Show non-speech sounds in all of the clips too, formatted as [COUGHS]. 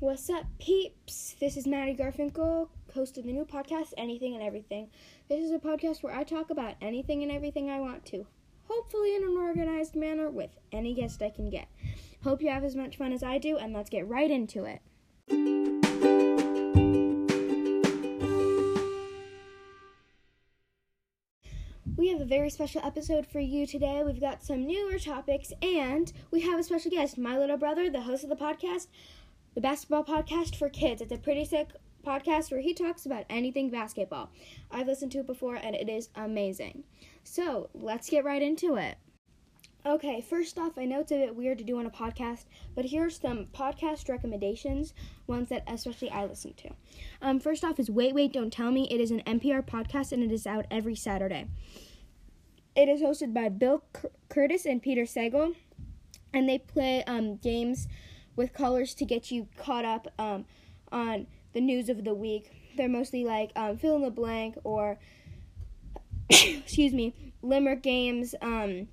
What's up, peeps? This is Maddie Garfinkel, host of the new podcast, Anything and Everything. This is a podcast where I talk about anything and everything I want to, hopefully in an organized manner with any guest I can get. Hope you have as much fun as I do, and let's get right into it. We have a very special episode for you today. We've got some newer topics, and we have a special guest, my little brother, the host of the podcast, the basketball podcast for kids. It's a pretty sick podcast where he talks about anything basketball. I've listened to it before, and it is amazing. So let's get right into it. Okay, first off, I know it's a bit weird to do on a podcast, but here are some podcast recommendations, ones that especially I listen to. Um, first off is Wait, Wait, Don't Tell Me. It is an NPR podcast and it is out every Saturday. It is hosted by Bill C- Kurtis and Peter Sagal, and they play um, games with colors to get you caught up um, on the news of the week. They're mostly like um, fill in the blank or, [COUGHS] excuse me, limerick games. Um,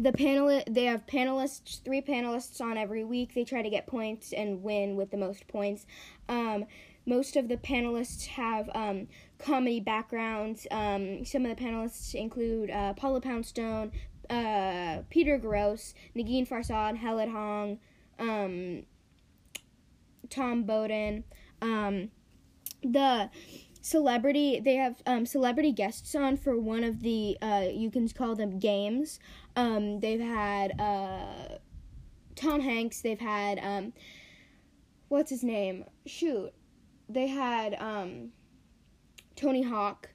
the panel they have panelists three panelists on every week they try to get points and win with the most points um, most of the panelists have um, comedy backgrounds um, some of the panelists include uh, paula poundstone uh, peter grosz negin farsad helen hong um, tom bodett um, the celebrity they have um, celebrity guests on for one of the uh, you can call them games. Um, they've had uh, tom hanks they've had um, what's his name? Shoot. They had um, tony hawk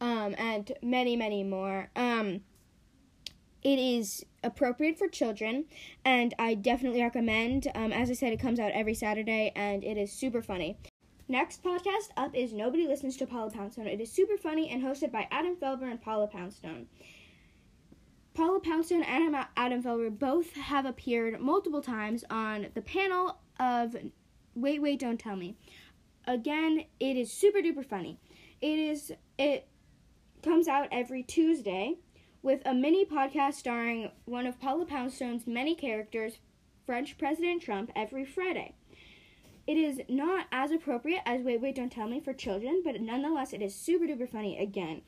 um, and many many more. Um, it is appropriate for children and i definitely recommend um, as i said it comes out every saturday and it is super funny Next podcast up is Nobody Listens to Paula Poundstone. It is super funny and hosted by Adam Felber and Paula Poundstone. Paula Poundstone and Adam Felber both have appeared multiple times on the panel of Wait, Wait, Don't Tell Me. Again, it is super duper funny. It is it comes out every Tuesday with a mini podcast starring one of Paula Poundstone's many characters, French President Trump, every Friday. It is not as appropriate as Wait, Wait, Don't Tell Me for children, but nonetheless, it is super duper funny again.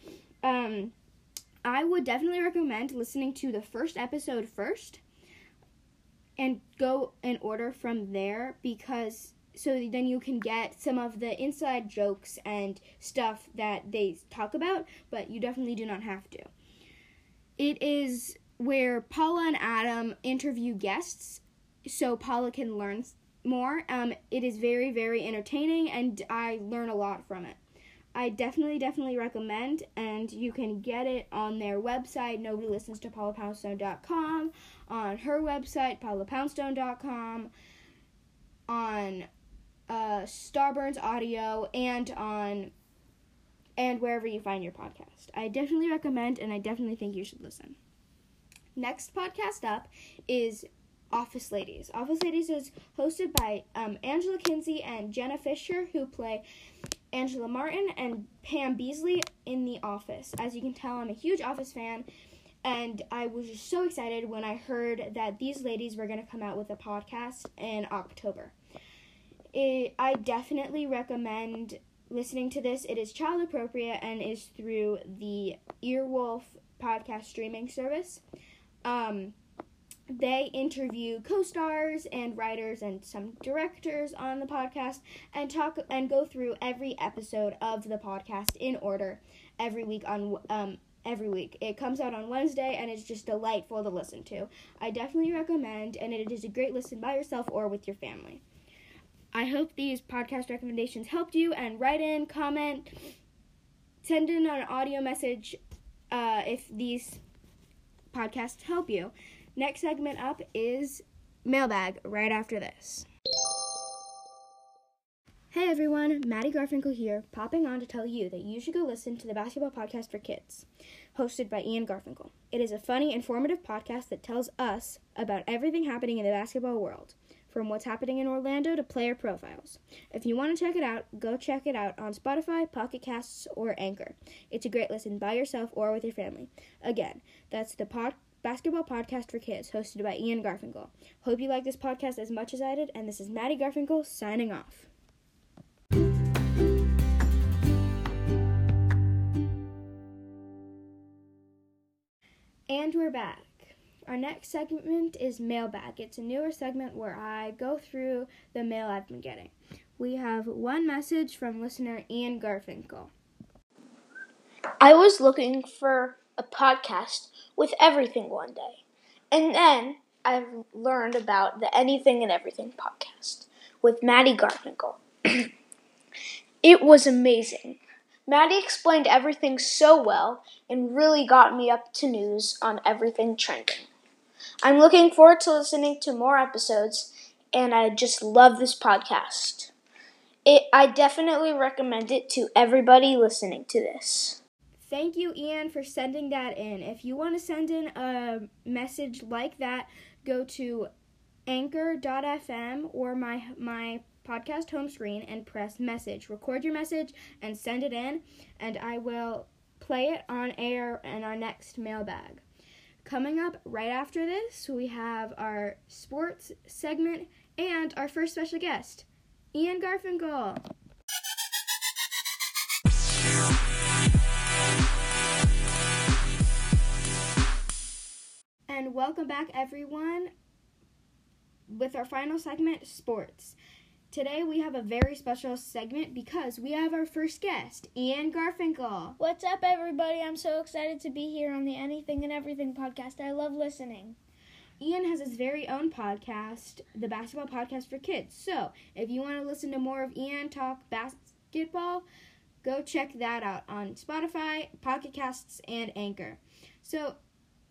Um, I would definitely recommend listening to the first episode first and go in order from there because so then you can get some of the inside jokes and stuff that they talk about, but you definitely do not have to. It is where Paula and Adam interview guests so Paula can learn more. Um, it is very, very entertaining, and I learn a lot from it. I definitely, definitely recommend, and you can get it on their website, nobody listens to paulapoundstone.com, on her website, paulapoundstone.com, on uh, Starburns Audio, and on and wherever you find your podcast. I definitely recommend, and I definitely think you should listen. Next podcast up is Office Ladies. Office Ladies is hosted by um, Angela Kinsey and Jenna Fischer, who play Angela Martin and Pam Beesly in The Office. As you can tell, I'm a huge Office fan, and I was just so excited when I heard that these ladies were going to come out with a podcast in October. It, I definitely recommend listening to this. It is child appropriate and is through the Earwolf podcast streaming service. Um, they interview co-stars and writers and some directors on the podcast and talk and go through every episode of the podcast in order every week on um every week. It comes out on Wednesday and it's just delightful to listen to. I definitely recommend and it is a great listen by yourself or with your family. I hope these podcast recommendations helped you and write in, comment, send in an audio message uh, if these podcasts help you. Next segment up is mailbag right after this. Hey everyone, Maddie Garfinkel here, popping on to tell you that you should go listen to the Basketball Podcast for Kids, hosted by Ian Garfinkel. It is a funny, informative podcast that tells us about everything happening in the basketball world, from what's happening in Orlando to player profiles. If you want to check it out, go check it out on Spotify, Pocket Casts, or Anchor. It's a great listen by yourself or with your family. Again, that's the pod basketball podcast for kids hosted by Ian Garfinkel. Hope you like this podcast as much as I did, and this is Maddie Garfinkel signing off. And we're back. Our next segment is Mailbag. It's a newer segment where I go through the mail I've been getting. We have one message from listener Ian Garfinkel. I was looking for a podcast with everything one day, and then I learned about the Anything and Everything podcast with Maddie Garfinkel. [CLEARS THROAT] it was amazing. Maddie explained everything so well and really got me up to news on everything trending. I'm looking forward to listening to more episodes, and I just love this podcast. It, I definitely recommend it to everybody listening to this. Thank you, Ian, for sending that in. If you want to send in a message like that, go to anchor.fm or my my podcast home screen and press message. Record your message and send it in, and I will play it on air in our next mailbag. Coming up right after this, we have our sports segment and our first special guest, Ian Garfinkel. And welcome back, everyone, with our final segment, sports. Today we have a very special segment because we have our first guest, Ian Garfinkel. What's up, everybody? I'm so excited to be here on the Anything and Everything podcast. I love listening. Ian has his very own podcast, the Basketball Podcast for Kids. So, if you want to listen to more of Ian talk basketball, go check that out on Spotify, Pocket Casts, and Anchor. So,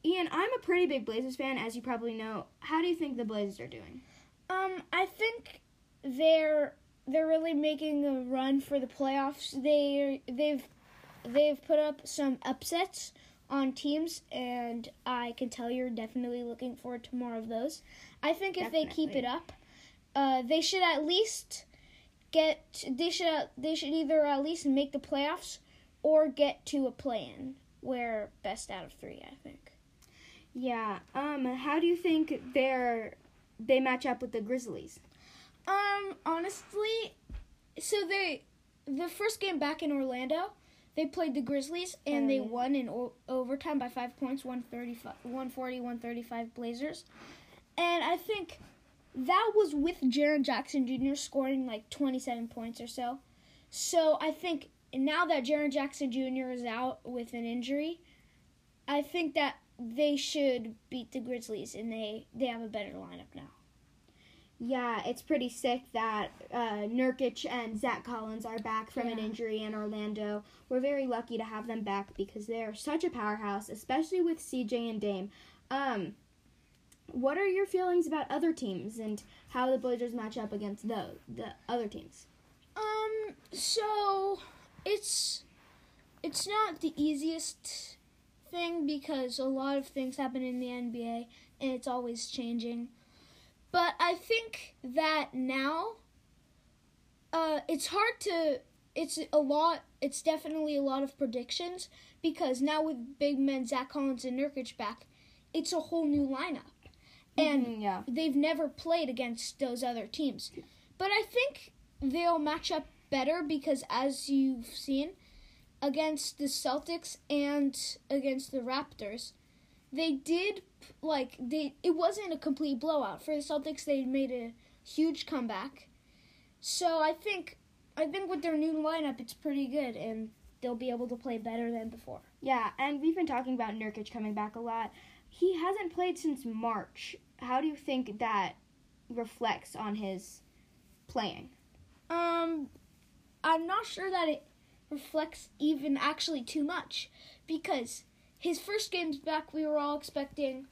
Ian, I'm a pretty big Blazers fan, as you probably know. How do you think the Blazers are doing? Um, I think they're they're really making a run for the playoffs. They they've they've put up some upsets on teams, and I can tell you're definitely looking forward to more of those. I think if definitely. they keep it up, uh, they should at least get they should they should either at least make the playoffs or get to a play-in where best out of three. I think. Yeah. Um. How do you think they're they match up with the Grizzlies? Um, honestly, so they the first game back in Orlando, they played the Grizzlies and they won in o- overtime by 5 points, 140 135 Blazers. And I think that was with Jaren Jackson Jr. scoring like 27 points or so. So I think now that Jaren Jackson Jr. is out with an injury, I think that they should beat the Grizzlies and they, they have a better lineup now. Yeah, it's pretty sick that uh, Nurkic and Zach Collins are back from yeah. an injury in Orlando. We're very lucky to have them back because they're such a powerhouse, especially with CJ and Dame. Um, what are your feelings about other teams and how the Blazers match up against the the other teams? Um, so it's it's not the easiest thing because a lot of things happen in the NBA and it's always changing. But I think that now uh, it's hard to. It's a lot. It's definitely a lot of predictions because now with big men Zach Collins and Nurkic back, it's a whole new lineup, and mm-hmm, yeah. they've never played against those other teams. But I think they'll match up better because, as you've seen, against the Celtics and against the Raptors, they did like they it wasn't a complete blowout for the Celtics. They made a huge comeback. So I think I think with their new lineup, it's pretty good, and they'll be able to play better than before. Yeah, and we've been talking about Nurkic coming back a lot. He hasn't played since March. How do you think that reflects on his playing? Um, I'm not sure that it reflects even actually too much because his first games back, we were all expecting,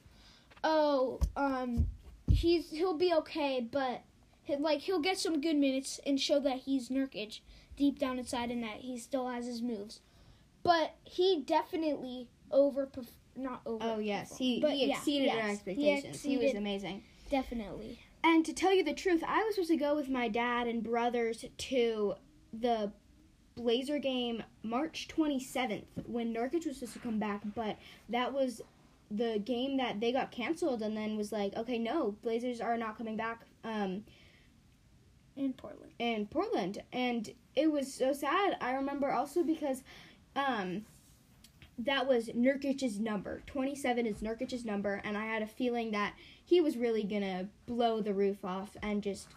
oh, um, he's he'll be okay, but he, like he'll get some good minutes and show that he's Nurkic deep down inside and that he still has his moves. But he definitely over not over. Oh yes, he, he exceeded yeah, yes, our expectations. He, exceeded, he was amazing. Definitely. And to tell you the truth, I was supposed to go with my dad and brothers to the Blazer game March 27th when Nurkic was supposed to come back, but that was the game that they got canceled and then was like, okay, no, Blazers are not coming back um, in Portland. in Portland, and it was so sad. I remember also because um, that was Nurkic's number. Twenty seven is Nurkic's number, and I had a feeling that he was really gonna blow the roof off and just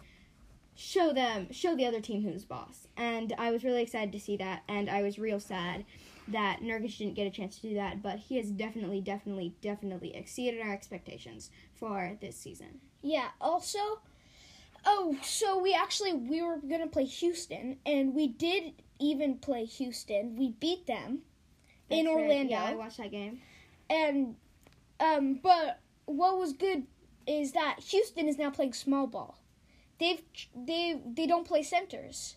show them, show the other team who's boss. And I was really excited to see that, and I was real sad that Nurkic didn't get a chance to do that. But he has definitely, definitely, definitely exceeded our expectations for this season. Yeah. Also, oh, so we actually we were gonna play Houston, and we did even play Houston. We beat them in That's right. Orlando. Yeah, I watched that game. and um, but what was good is that Houston is now playing small ball. They've they they don't play centers,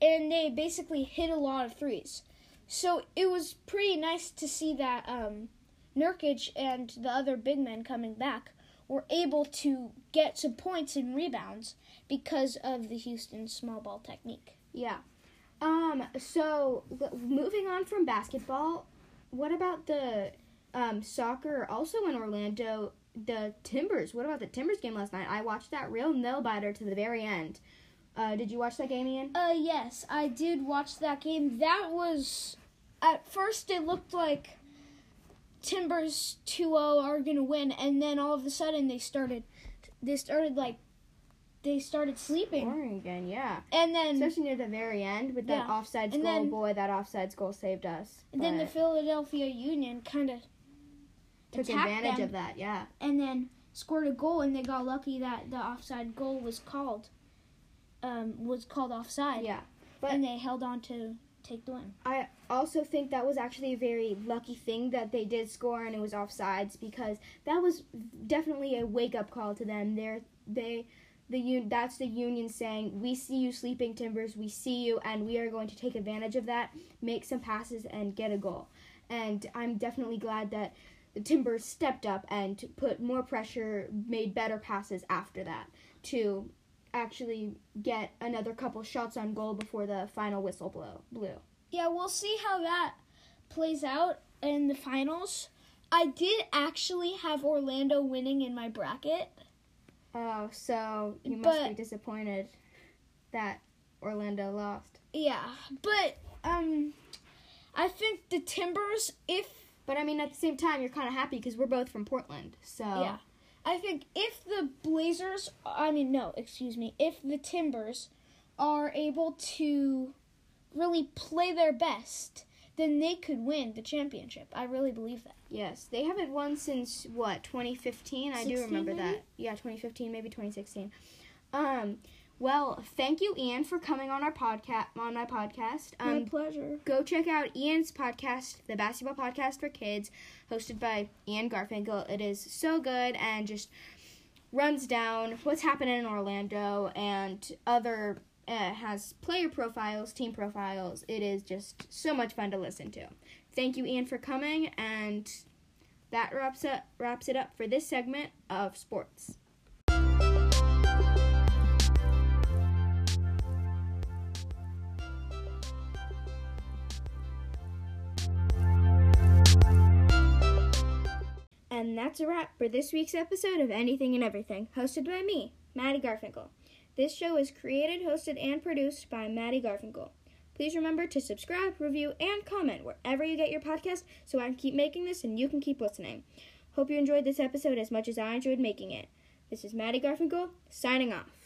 and they basically hit a lot of threes. So it was pretty nice to see that um, Nurkic and the other big men coming back were able to get some points and rebounds because of the Houston small ball technique. Yeah. Um. So moving on from basketball, what about the um, soccer? Also in Orlando, the Timbers. What about the Timbers game last night? I watched that real nail biter to the very end. Uh, did you watch that game, Ian? Uh, yes, I did watch that game. That was at first it looked like Timbers 2-0 are going to win and then all of a sudden they started they started like they started sleeping. Boring again, yeah. And then Especially near the very end with that Yeah. offsides goal. then- Boy, that offsides goal saved us. And then the Philadelphia Union kind of took advantage them. of that. Yeah. and then scored a goal and they got lucky that the offside goal was called um was called offside. Yeah. But- and they held on to take the win. I also think that was actually a very lucky thing that they did score and it was offsides because that was definitely a wake up call to them. They're they the un, that's the union saying we see you sleeping timbers, we see you and we are going to take advantage of that, make some passes and get a goal. And I'm definitely glad that the Timbers stepped up and put more pressure, made better passes after that to actually get another couple shots on goal before the final whistle blow blew. Yeah, we'll see how that plays out in the finals. I did actually have Orlando winning in my bracket. Oh, so you must But- be disappointed that Orlando lost. Yeah, but um I think the Timbers if But I mean, at the same time, you're kind of happy because we're both from Portland. So Yeah. I think if the Blazers I mean no, excuse me, if the Timbers are able to really play their best, then they could win the championship. I really believe that. yes, they haven't won since what 2015. I do remember maybe? that. Yeah, 2015, maybe 2016. Um, well, thank you, Ian, for coming on our podcast on my podcast. Um, pleasure. go check out Ian's podcast, the Basketball Podcast for Kids, hosted by Ian Garfinkel. It is so good and just runs down what's happening in Orlando and other uh, has player profiles, team profiles. It is just so much fun to listen to. Thank you, Ian, for coming, and that wraps up wraps it up for this segment of sports. And that's a wrap for this week's episode of Anything and Everything, hosted by me, Maddie Garfinkel. This show is created, hosted, and produced by Maddie Garfinkel. Please remember to subscribe, review, and comment wherever you get your podcast so I can keep making this and you can keep listening. Hope you enjoyed this episode as much as I enjoyed making it. This is Maddie Garfinkel, signing off.